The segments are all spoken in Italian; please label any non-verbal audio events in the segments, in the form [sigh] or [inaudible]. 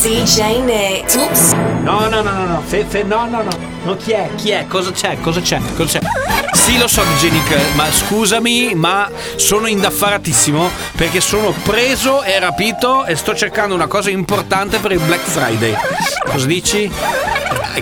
DJ Nick. Oops. No, no, no, no, no, fe, fe, no, no, no. No, chi è? Chi è? Cosa c'è? Cosa c'è? Cosa c'è? Sì, lo so, DJ Nick, ma scusami, ma sono indaffaratissimo perché sono preso e rapito e sto cercando una cosa importante per il Black Friday. Cosa dici?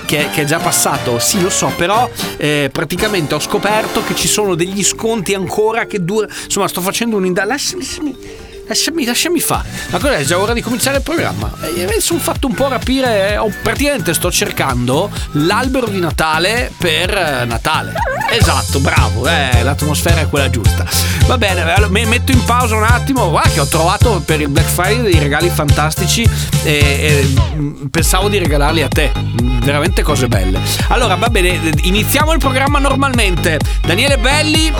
Che, che è già passato, sì, lo so, però eh, praticamente ho scoperto che ci sono degli sconti ancora che durano. Insomma, sto facendo un'indagine. Lasciami, lasciami. Lasciami, fare. Ma cosa è già ora di cominciare il programma? E mi sono fatto un po' rapire. eh, ho- praticamente sto cercando l'albero di Natale per eh, Natale. Esatto, bravo, eh, l'atmosfera è quella giusta. Va bene, allora, metto in pausa un attimo. Guarda che ho trovato per il Black Friday dei regali fantastici e, e, mm, pensavo di regalarli a te. Mm, Veramente cose belle. Allora, va bene, iniziamo il programma normalmente. Daniele Belli,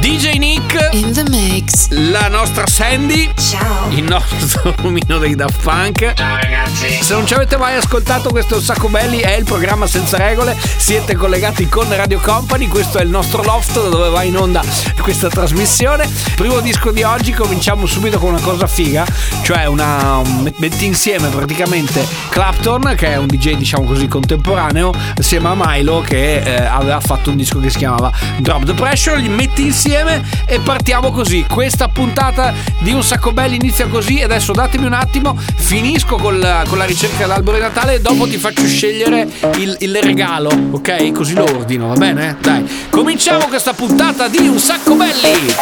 DJ Nick, In the mix. la nostra Sandy, Ciao. il nostro [laughs] omino dei Daft Punk. Ciao ragazzi. Se non ci avete mai ascoltato questo sacco belli, è il programma senza regole. Siete collegati con Radio Company, questo è il nostro loft da dove va in onda questa trasmissione. Primo disco di oggi, cominciamo subito con una cosa figa, cioè una un- metti insieme praticamente Clapton, che è un DJ diciamo così contemporaneo, assieme a Milo che eh, aveva fatto un disco che si chiamava Drop the Pressure, li metti insieme e partiamo così. Questa puntata di Un Sacco Belli inizia così e adesso datemi un attimo, finisco con la, con la ricerca dell'albero di Natale e dopo ti faccio scegliere il, il regalo, ok? Così lo ordino, va bene? Dai, cominciamo questa puntata di Un Sacco Belli!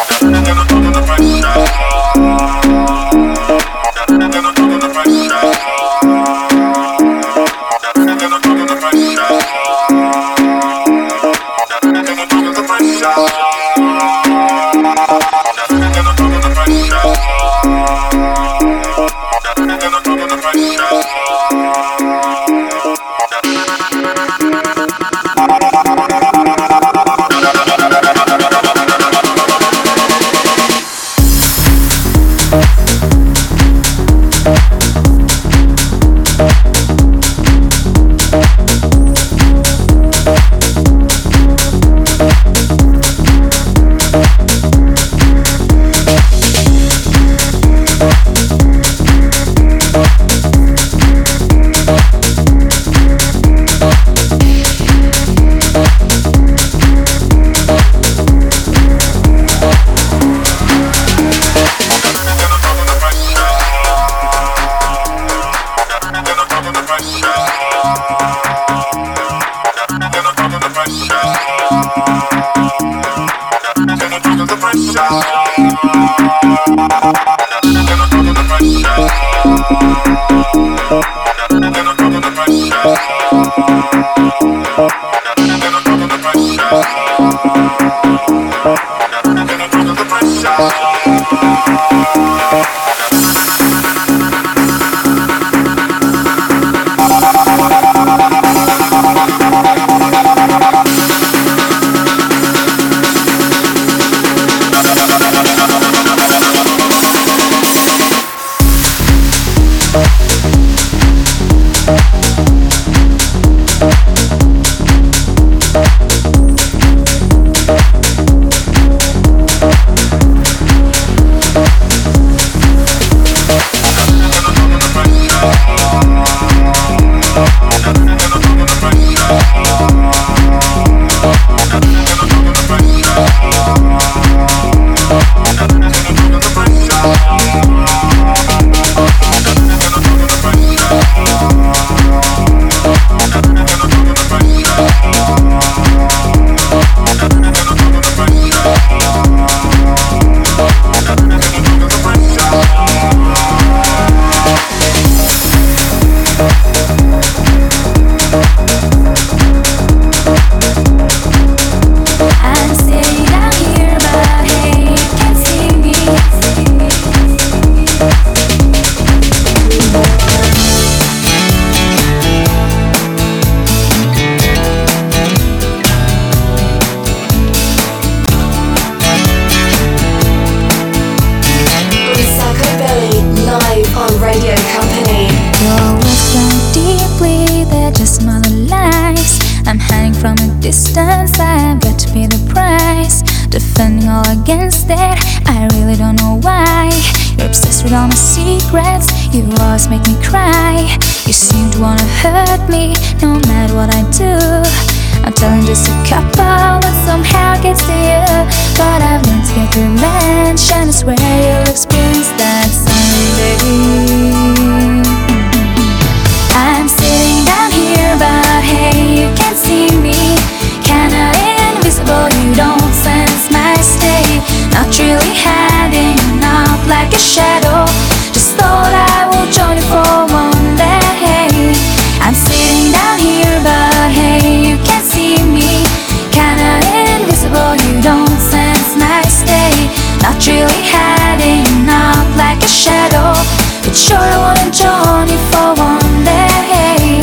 Not really hiding, not like a shadow. Just thought I would join you for one day. I'm sitting down here, but hey, you can't see me. Kinda invisible, you don't sense my state. Not really hiding, not like a shadow. But sure, I wanna join you for one day.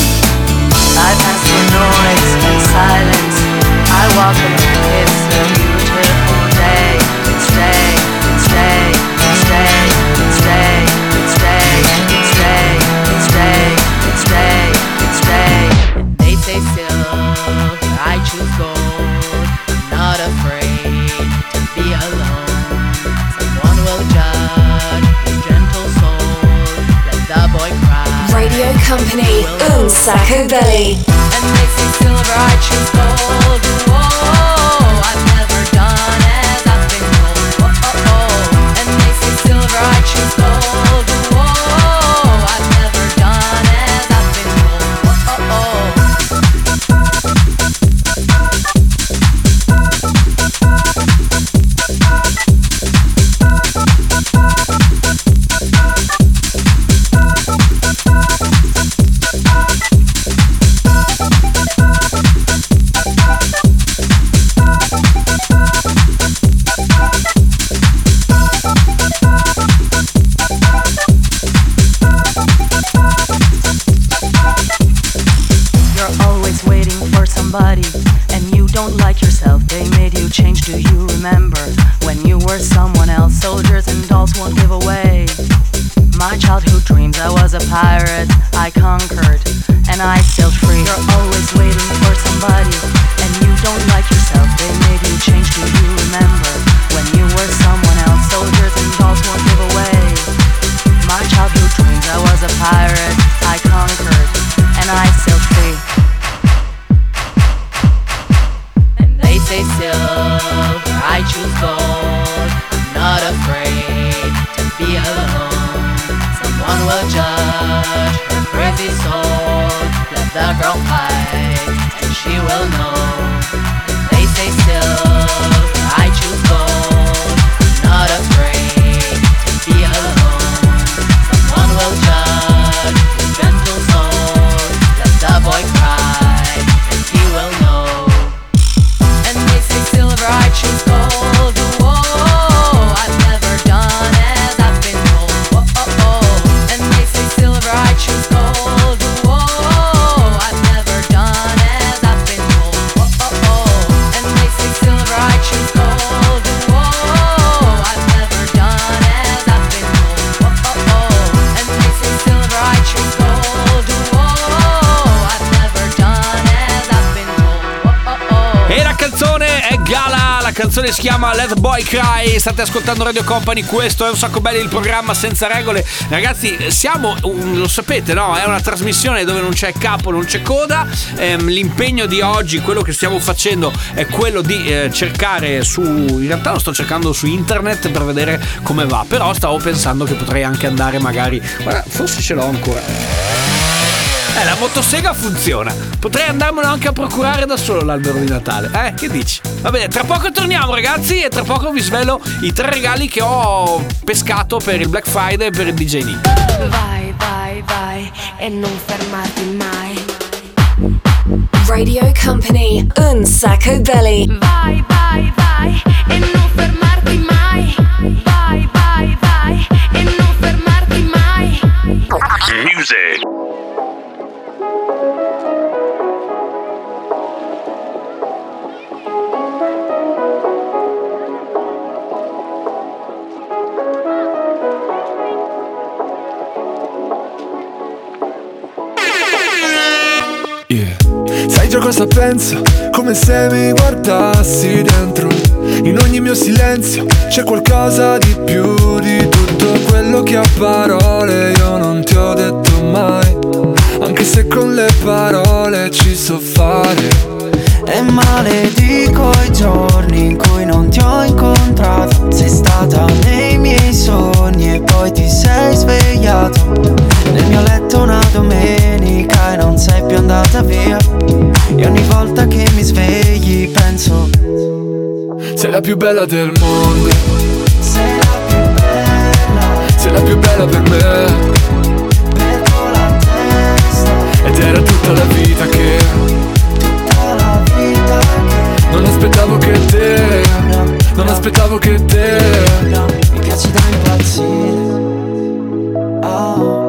I pass the noise and silence. I walk alone. It's a Sacco Belly. Canzone si chiama Let Boy Cry, state ascoltando Radio Company, questo è un sacco bello il programma senza regole. Ragazzi, siamo, lo sapete, no? È una trasmissione dove non c'è capo, non c'è coda. Ehm, l'impegno di oggi, quello che stiamo facendo è quello di eh, cercare su, in realtà lo sto cercando su internet per vedere come va, però stavo pensando che potrei anche andare magari, guarda, forse ce l'ho ancora. Eh, la motosega funziona. Potrei andarmelo anche a procurare da solo l'albero di Natale. Eh, che dici? Va bene, tra poco torniamo, ragazzi, e tra poco vi svelo i tre regali che ho pescato per il Black Friday e per il DJ Nick. Vai, vai, vai e non fermarti mai. Radio Company, Un Sacco Belly. Vai, vai, vai e non fermarti mai. Vai, vai, vai e non fermarti mai. Music. Cosa penso, come se mi guardassi dentro. In ogni mio silenzio c'è qualcosa di più di tutto quello che a parole io non ti ho detto mai. Anche se con le parole ci so fare. E maledico i giorni in cui non ti ho incontrato Sei stata nei miei sogni e poi ti sei svegliato Nel mio letto una domenica e non sei più andata via E ogni volta che mi svegli penso Sei la più bella del mondo, Sei la più bella. Sei la più bella per me. Perdo la testa. Ed era tutta la vita che tutta la vita che non aspettavo che te, non aspettavo che te. no, Mi piace da impazzire. Oh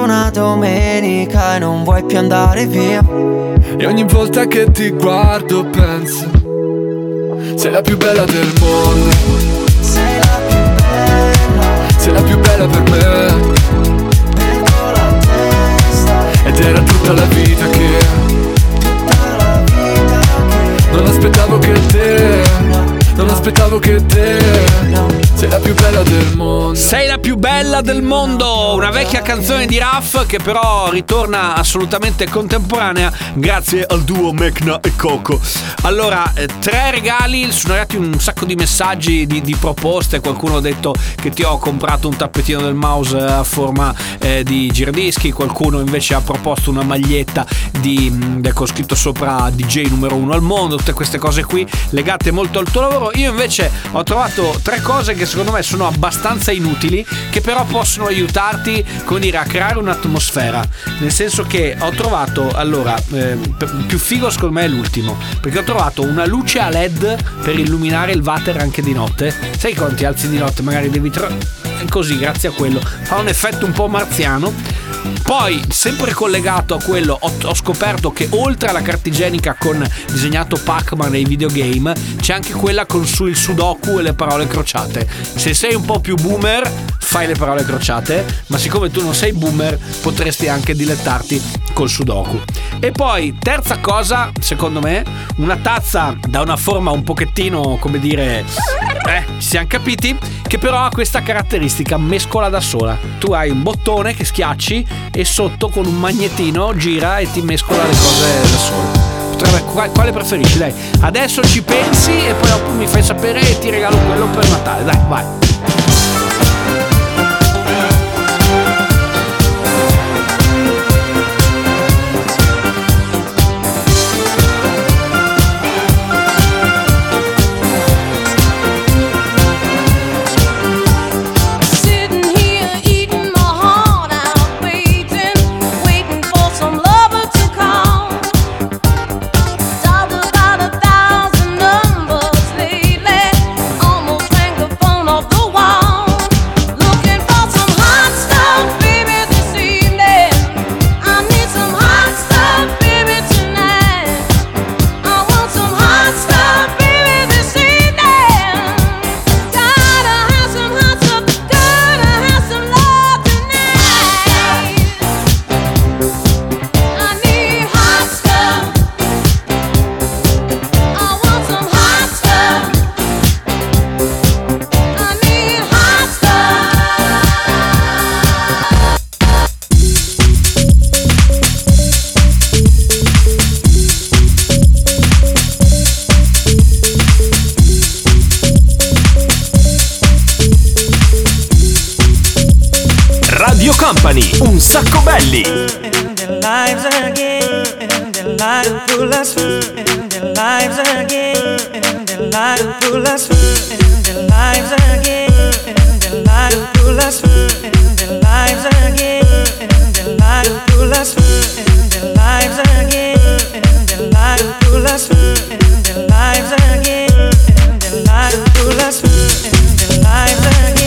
una domenica E non vuoi più andare via. E ogni volta che ti guardo penso Sei la più bella del mondo, Sei la più bella. Sei la più bella per me. Perdo la testa. Ed era tutta la vita che Tutta la vita che non aspettavo che te aspettavo che te Sei la più bella del mondo. Sei la più bella del mondo, una vecchia canzone di Raff che però ritorna assolutamente contemporanea grazie al duo Mecna e Coco. Allora, eh, tre regali, sono arrivati un sacco di messaggi, di, di proposte, qualcuno ha detto che ti ho comprato un tappetino del mouse a forma eh, di giradischi, qualcuno invece ha proposto una maglietta di, mh, con scritto sopra DJ numero uno al mondo, tutte queste cose qui legate molto al tuo lavoro. Io invece ho trovato tre cose che secondo me sono abbastanza inutili, che però possono aiutarti, come dire, a creare un'atmosfera. Nel senso che ho trovato, allora, eh, più figo secondo me è l'ultimo, perché ho trovato una luce a LED per illuminare il water anche di notte. Sai quando alzi di notte magari devi... Tra- così, grazie a quello, fa un effetto un po' marziano. Poi, sempre collegato a quello, ho, ho scoperto che oltre alla carta igienica con disegnato Pac-Man nei videogame, c'è anche quella con su il sudoku e le parole crociate. Se sei un po' più boomer, fai le parole crociate, ma siccome tu non sei boomer, potresti anche dilettarti col sudoku. E poi, terza cosa, secondo me, una tazza da una forma un pochettino, come dire, eh, ci siamo capiti, che però ha questa caratteristica, mescola da sola. Tu hai un bottone che schiacci e sotto con un magnetino gira e ti mescola le cose da sola. Qua- Quale preferisci? Dai, adesso ci pensi e poi dopo mi fai sapere e ti regalo quello per Natale. Dai, vai. Company, un sacco belli. their lives again, their lives full of their lives again, their lives full of their lives again, their lives full of their lives again, their lives full of their lives again, their lives to let's end their lives. End their life to let's end their lives again.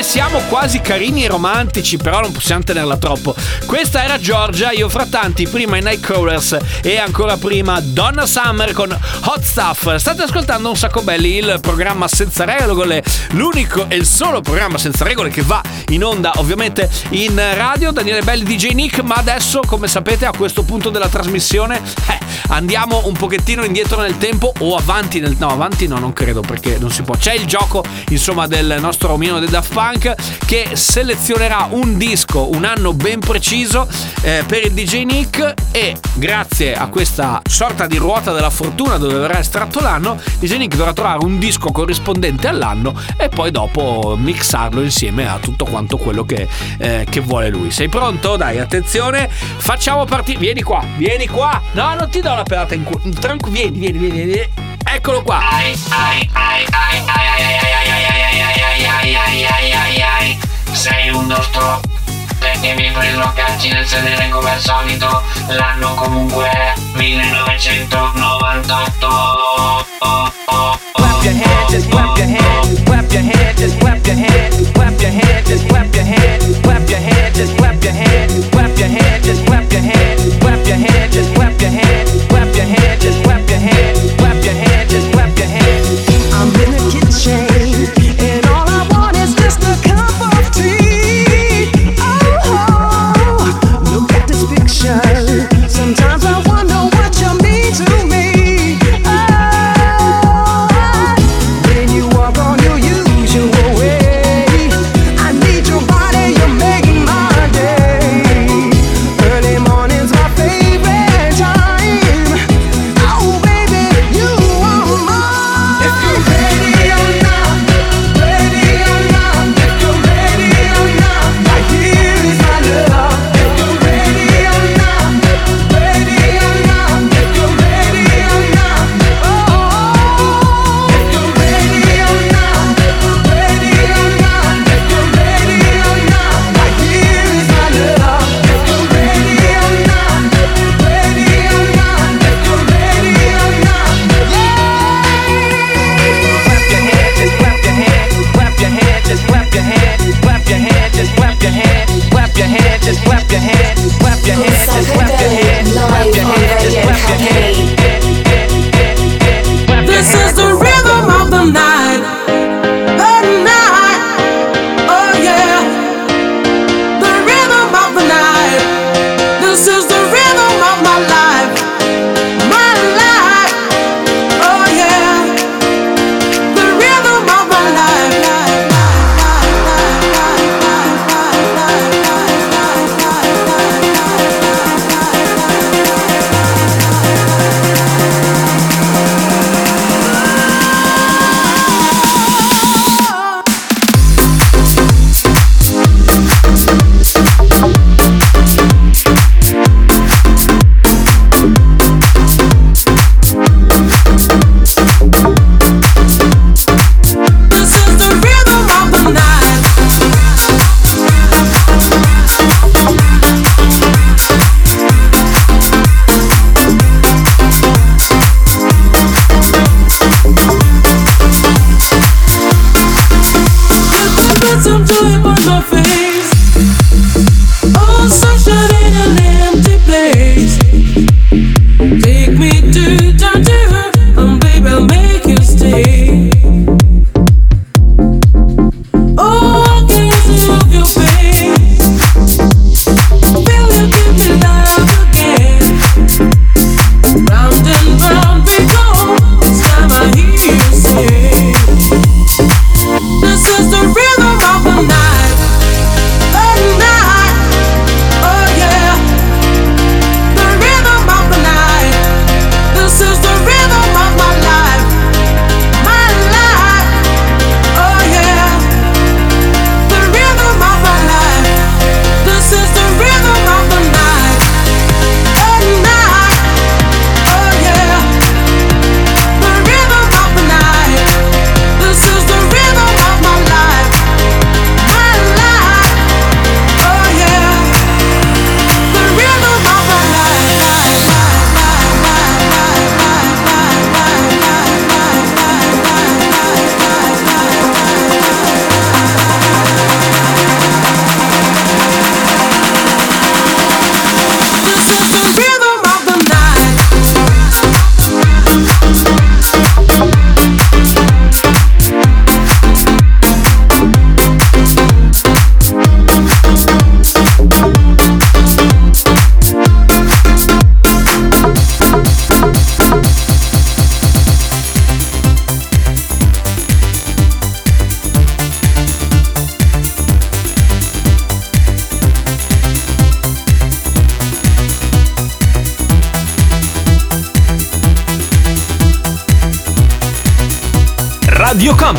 Come siamo quasi carini e romantici, però non possiamo tenerla troppo. Questa era Giorgia, io fra tanti, prima i Nightcrawlers e ancora prima Donna Summer con Hot Stuff. State ascoltando un sacco belli, il programma senza regole, l'unico e il solo programma senza regole che va in onda ovviamente in radio. Daniele Belli DJ Nick, ma adesso, come sapete, a questo punto della trasmissione eh, andiamo un pochettino indietro nel tempo o avanti nel... No, avanti no, non credo perché non si può. C'è il gioco, insomma, del nostro omino dei Daft Punk che selezionerà un disco, un anno ben preciso eh, per il DJ Nick e grazie a questa sorta di ruota della fortuna dove verrà estratto l'anno, DJ Nick dovrà trovare un disco corrispondente all'anno e poi dopo mixarlo insieme a tutto quanto quello che, eh, che vuole lui. Sei pronto? Dai, attenzione, facciamo partire. Vieni qua, vieni qua. No, non ti do la pelata in culo. Tranquillo, vieni, vieni, vieni, vieni. Eccolo qua. Sei un nostro perché mi preso cazzi nel sedere come al solito L'anno comunque è 1998 Clap your hands, just clap your hands, just just clap your hands, clap your hands, just clap your hands, clap your hands, just clap your hands,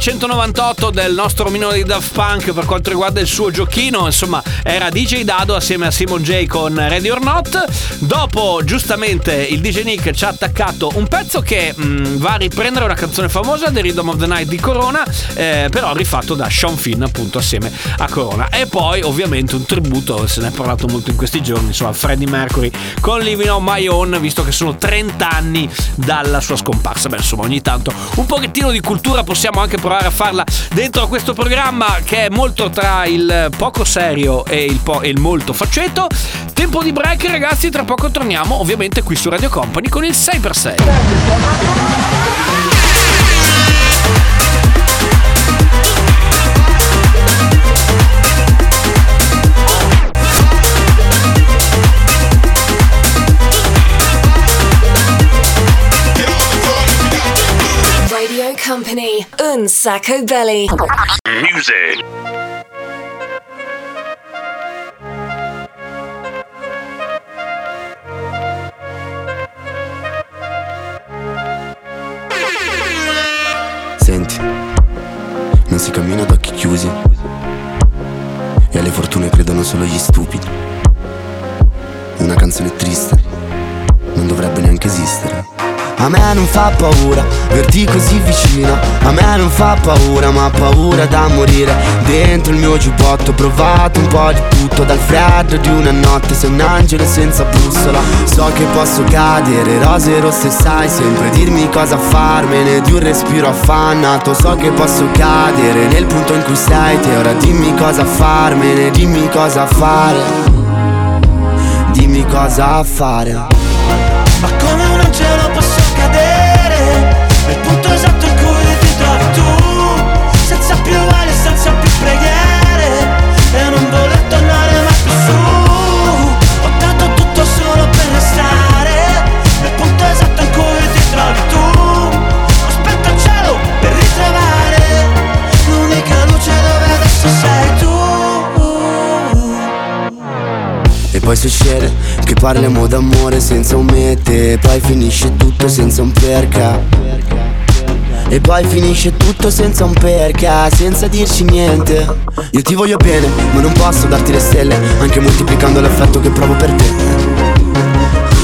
1998 del nostro minore di Daft Punk per quanto riguarda il suo giochino. Insomma, era DJ Dado assieme a Simon J con Ready or Not. Dopo, giustamente, il DJ Nick ci ha attaccato un pezzo che mh, va a riprendere una canzone famosa, The Rhythm of the Night di Corona, eh, però rifatto da Sean Finn, appunto, assieme a Corona. E poi, ovviamente, un tributo, se ne è parlato molto in questi giorni, insomma, Freddie Mercury con Living on My Own, visto che sono 30 anni dalla sua scomparsa. Beh, insomma, ogni tanto un pochettino di cultura possiamo anche provare a farla dentro a questo programma che è molto tra il poco serio e il, po- e il molto faceto. Tempo di break, ragazzi, tra poco torniamo, ovviamente qui su Radio Company con il 6x6. Un Sacco Belly. Music. Senti, non si cammina ad occhi chiusi. E alle fortune credono solo gli stupidi. Una canzone triste, non dovrebbe neanche esistere. A me non fa paura verti così vicina A me non fa paura ma paura da morire. Dentro il mio giubbotto ho provato un po' di tutto Dal freddo di una notte sei un angelo senza bussola. So che posso cadere, rose rosse sai sempre dirmi cosa farmene. Di un respiro affannato So che posso cadere. Nel punto in cui sei te Ora dimmi cosa farmene, dimmi cosa fare. Dimmi cosa fare poi succede che parliamo d'amore senza un mete poi finisce tutto senza un perché. E poi finisce tutto senza un perché, senza dirci niente. Io ti voglio bene, ma non posso darti le stelle Anche moltiplicando l'affetto che provo per te.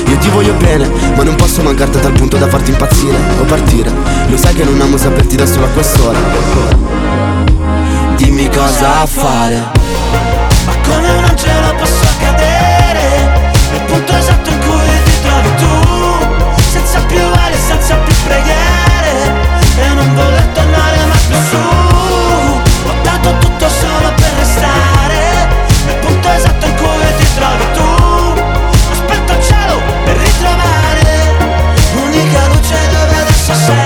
Io ti voglio bene, ma non posso mancarti a tal punto da farti impazzire o partire. Lo sai che non amo saperti da solo a quest'ora. Dimmi cosa fare. Ma come un angelo posso cadere Nel punto esatto in cui ti trovi tu. Senza più ali, senza più preghiere. E non voler tornare mai più su. Ho dato tutto solo per restare. Nel punto esatto in cui ti trovi tu. Aspetto il cielo per ritrovare L'unica luce dove adesso sei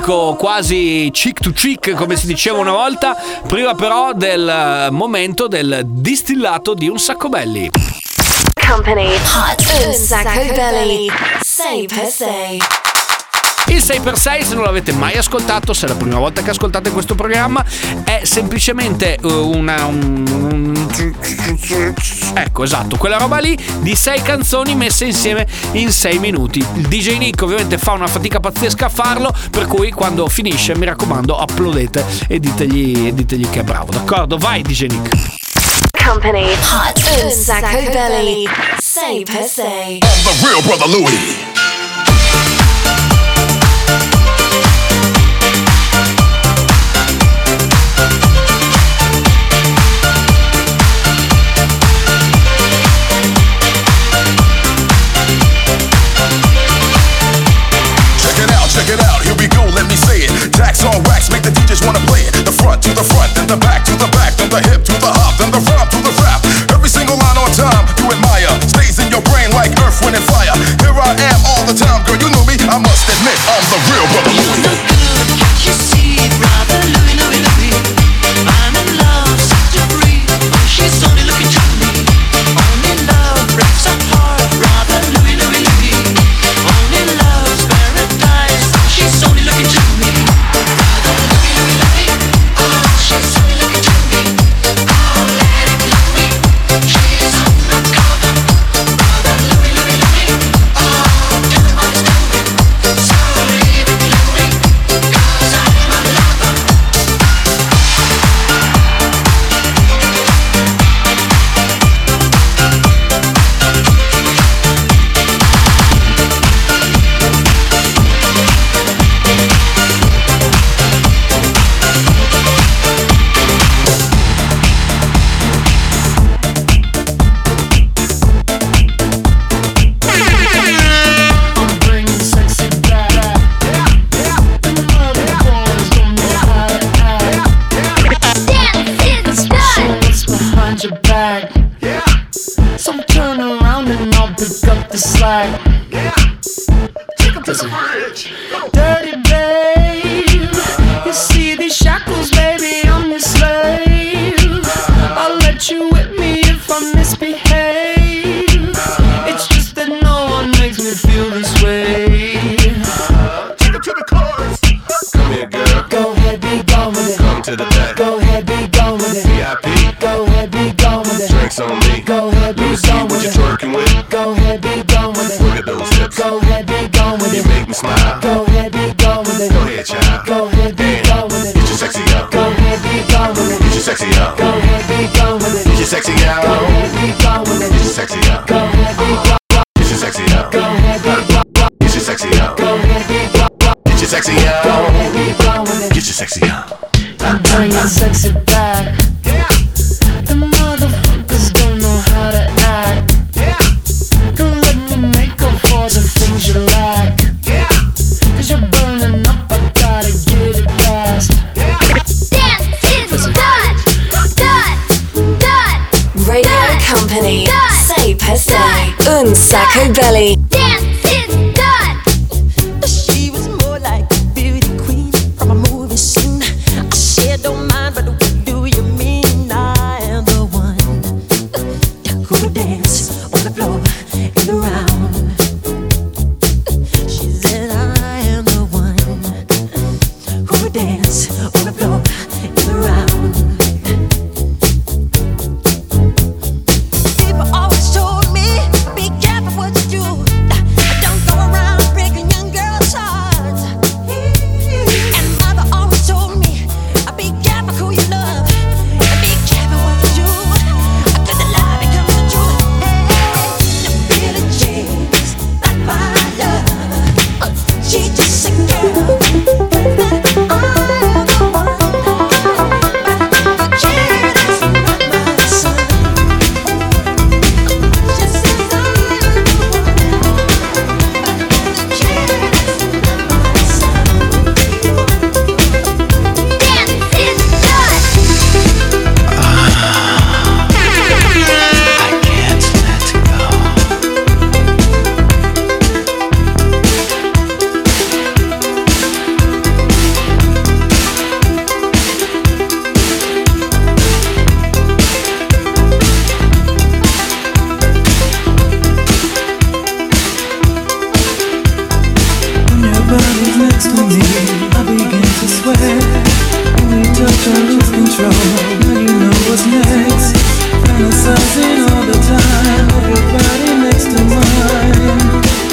romantico, quasi chick to chick, come si diceva una volta. Prima però del momento del distillato di un sacco belli. Company Hot un sacco belly. Say per se. Il 6x6, se non l'avete mai ascoltato, se è la prima volta che ascoltate questo programma, è semplicemente eh, una. un- un- ecco, esatto, quella roba lì di 6 canzoni messe insieme in 6 minuti. Il DJ Nick ovviamente fa una fatica pazzesca a farlo, per cui quando finisce, mi raccomando, applaudete e ditegli, e ditegli che è bravo, d'accordo? Vai, DJ Nick. Company Hot un sacco belly. Say per se. The real brother Louie. flag. Yeah, take to the bridge. Dirty babe, you see these shackles, baby, on your slave. I'll let you whip me if I misbehave. It's just that no one makes me feel this way. To the. Come here, girl. Go ahead, be gone with it. Come to the back. Go ahead, be gone with it. VIP. Go ahead, be gone with it. Drinks on me. Go ahead. sexy out. Go ahead, be gone with it. Get your sexy out. Go ahead, be gone with it. Get your sexy out. Go ahead, be gone. Get your sexy out. Go ahead, be gone. Get your sexy out. Go ahead, be gone. Get your sexy out. Go ahead, be gone with it. Get your sexy out. Now bring your sexy back. Pestel. Sacco Belly. Dance. next to me, I begin to sweat. When we touch, I lose control. Now you know what's next. Fantasizing all the time of your body next to mine.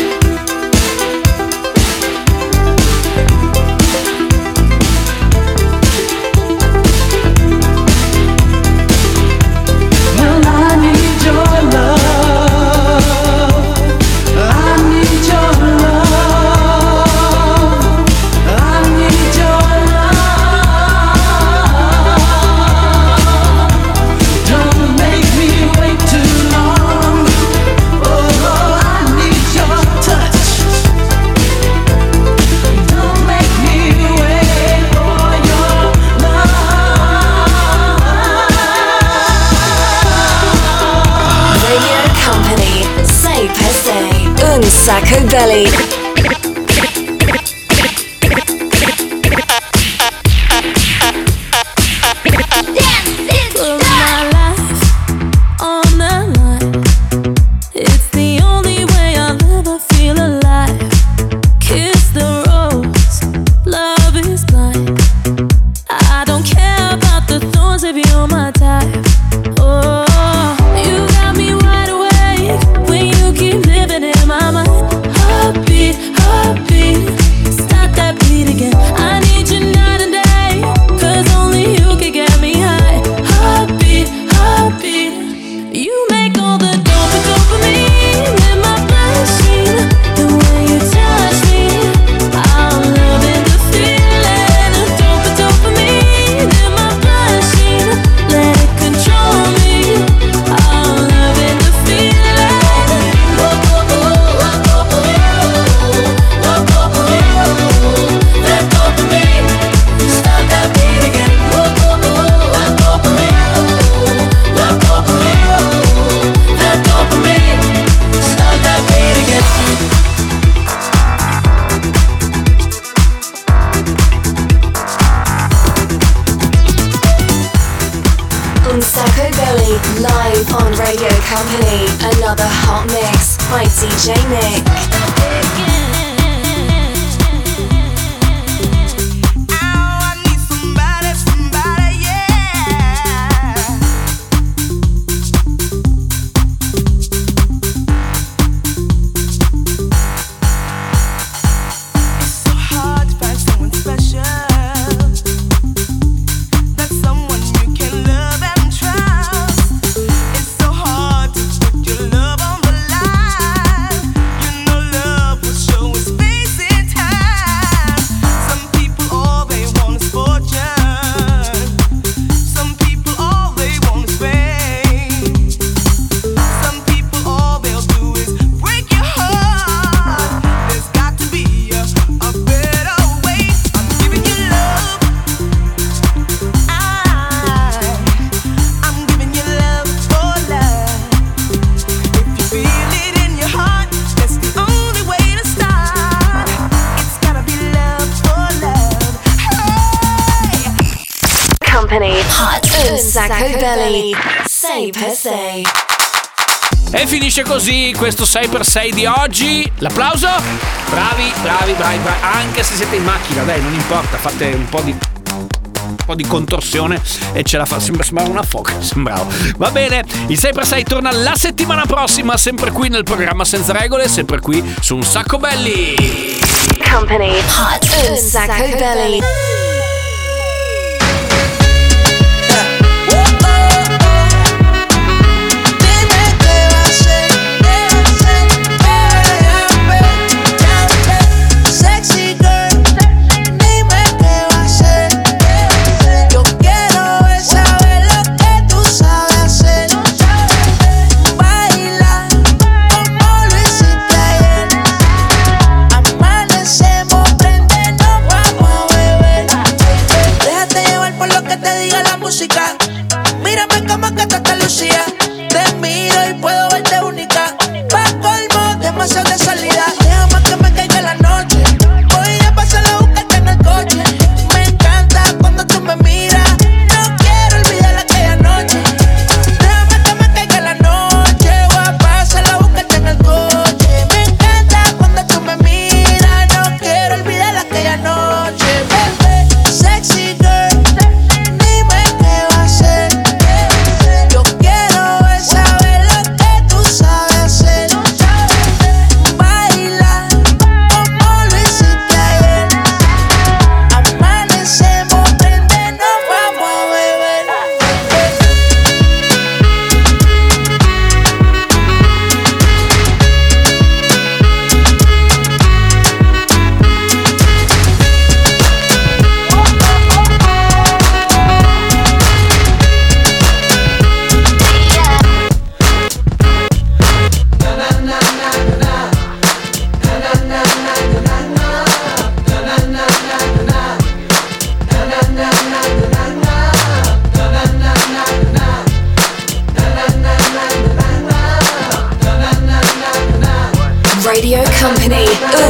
Finisce così questo 6x6 di oggi. L'applauso? Bravi, bravi, bravi, bravi. Anche se siete in macchina, dai, non importa, fate un po' di. Un po' di contorsione e ce la fa. Sembra, sembrava una foca. [laughs] Sembrava. Va bene, il 6x6 torna la settimana prossima, sempre qui nel programma Senza Regole, sempre qui su un sacco belli. Company. Hot. Un Sacco Belly.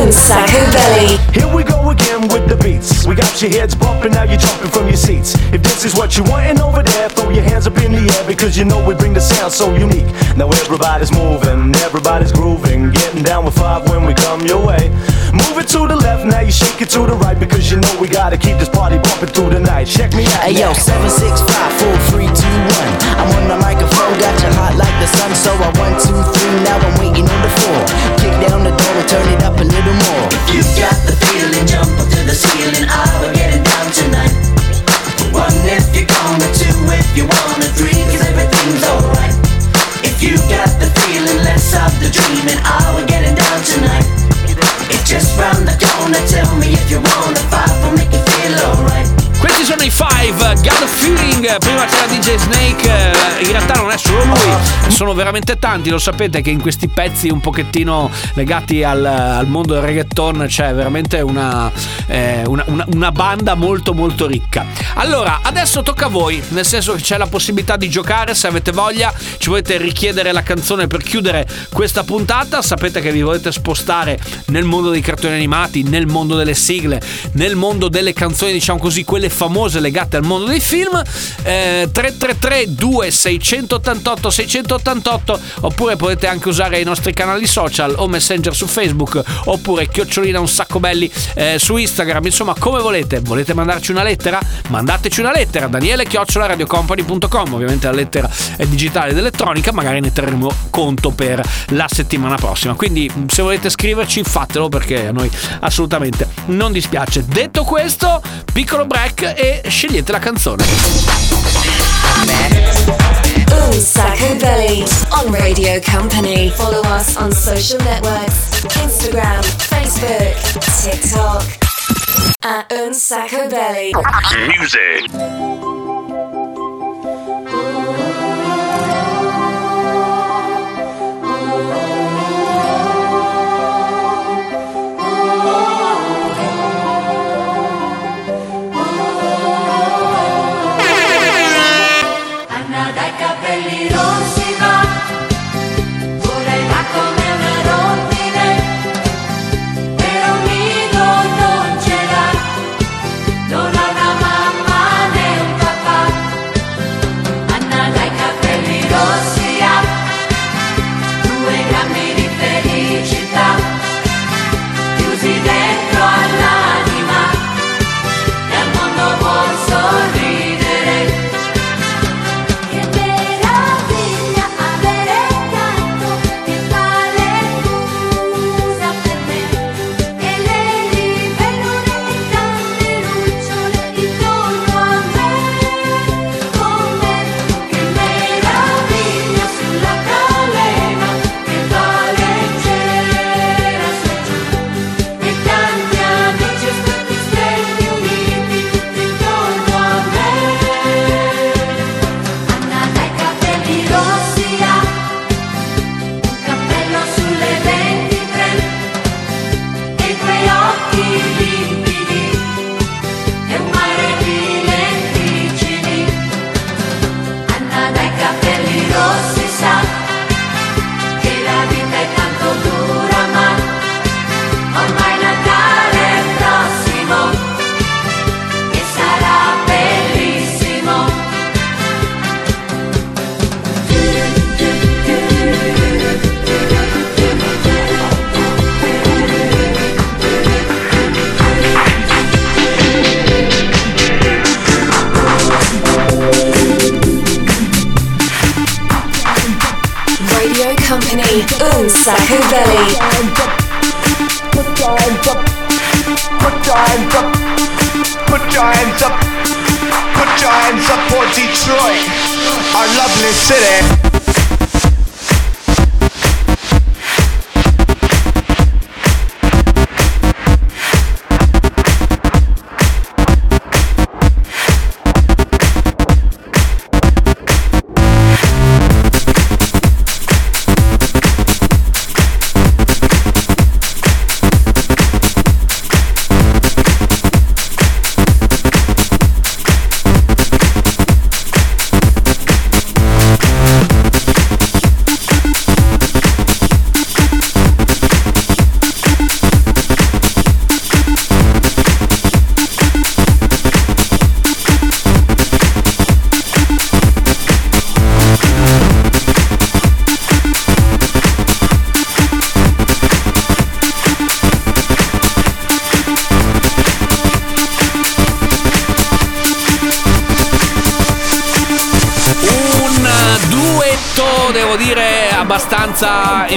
Un Sacco Belly. Here we go again with the beats. We got your heads bumping, now you're jumping from your seats. If this is what you wanting over there, throw your hands up in the air because you know we bring the sound so unique. Now everybody's moving, everybody's grooving, getting down with five when we come your way. Move it to the left, now you shake it to the right because you know we gotta keep this party bumping through the night. Check me out. Hey yo, now. seven six five four three two one. I'm on the microphone, got you hot like the sun. So I one two three, now I'm waiting on the floor. Kick down the door and turn it up a little more. If you got the feeling, jump up to the ceiling. Ah, we're getting down tonight. One if you're gonna, two if you wanna, three 'cause everything's alright. If you got the feeling, let's stop the dreaming. Ah, we're getting down tonight. Just round the corner. Tell me if you wanna fight for make you feel alright. Sono i Five, a Feeling, prima c'era DJ Snake, eh, in realtà non è solo lui, sono veramente tanti, lo sapete che in questi pezzi un pochettino legati al, al mondo del reggaeton c'è veramente una, eh, una, una- una banda molto molto ricca. Allora, adesso tocca a voi, nel senso che c'è la possibilità di giocare se avete voglia, ci volete richiedere la canzone per chiudere questa puntata, sapete che vi volete spostare nel mondo dei cartoni animati, nel mondo delle sigle, nel mondo delle canzoni, diciamo così, quelle famose legate al mondo dei film. Eh, 333 2688 688 oppure potete anche usare i nostri canali social o messenger su Facebook oppure chiocciolina un sacco belli eh, su Instagram. Insomma come volete. Volete mandarci una lettera? Mandateci una lettera. Daniele chiocciola radiocompany.com ovviamente la lettera è digitale ed elettronica. Magari ne terremo conto per la settimana prossima. Quindi se volete scriverci fatelo perché a noi assolutamente non dispiace. Detto questo piccolo break e scegliete la canzone Un Sacco Belly on Radio Company. Follow us on social networks Instagram, Facebook, TikTok. At Un Sacco Belly. Music. Hands up. Put your hands up. Put your hands up. Put your hands up for Detroit, our lovely city.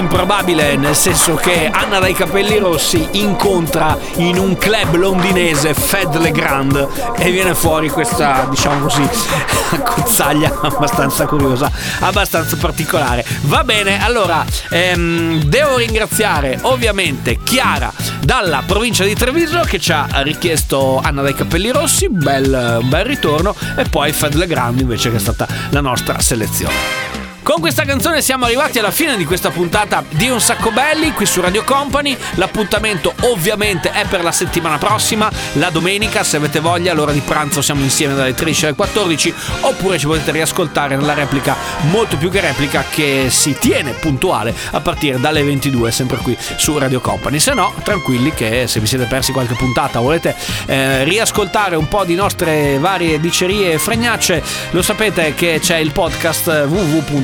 Improbabile, nel senso che Anna dai capelli rossi incontra in un club londinese Fed Legrand e viene fuori questa, diciamo così, [laughs] cozzaglia abbastanza curiosa, abbastanza particolare. Va bene, allora, ehm, devo ringraziare ovviamente Chiara dalla provincia di Treviso che ci ha richiesto Anna dai capelli rossi, bel, bel ritorno, e poi Fed Legrand invece che è stata la nostra selezione. Con questa canzone siamo arrivati alla fine di questa puntata di Un Sacco Belli qui su Radio Company. L'appuntamento ovviamente è per la settimana prossima, la domenica, se avete voglia, all'ora di pranzo siamo insieme dalle 13 alle 14 oppure ci potete riascoltare nella replica, molto più che replica, che si tiene puntuale a partire dalle 22 sempre qui su Radio Company. Se no, tranquilli che se vi siete persi qualche puntata volete eh, riascoltare un po' di nostre varie dicerie e fregnacce, lo sapete che c'è il podcast eh,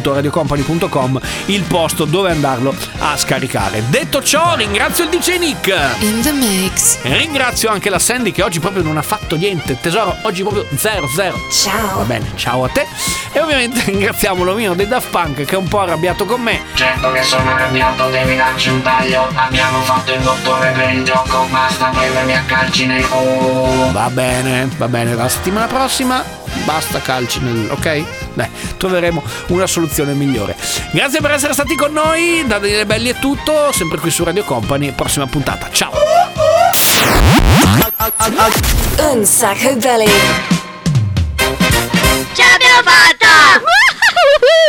www.radiocompany.com, il posto dove andarlo a scaricare. Detto ciò, ringrazio il DJ Nick. In the mix. Ringrazio anche la Sandy che oggi proprio non ha fatto niente. Tesoro, oggi proprio 0 0. Ciao. Va bene, ciao a te. E ovviamente [laughs] ringraziamo l'omino dei Daft Punk che è un po' arrabbiato con me. Certo che sono arrabbiato, devi darci un taglio. Abbiamo fatto il dottore per il gioco, basta prendermi a calci nel culo. Va bene, va bene. La settimana prossima basta calci nel. ok? Dai, troveremo una soluzione migliore. Grazie per essere stati con noi. Da Daniele Belli è tutto. Sempre qui su Radio Company. Prossima puntata. Ciao. Un sacco belly. Ce l'abbiamo fatta!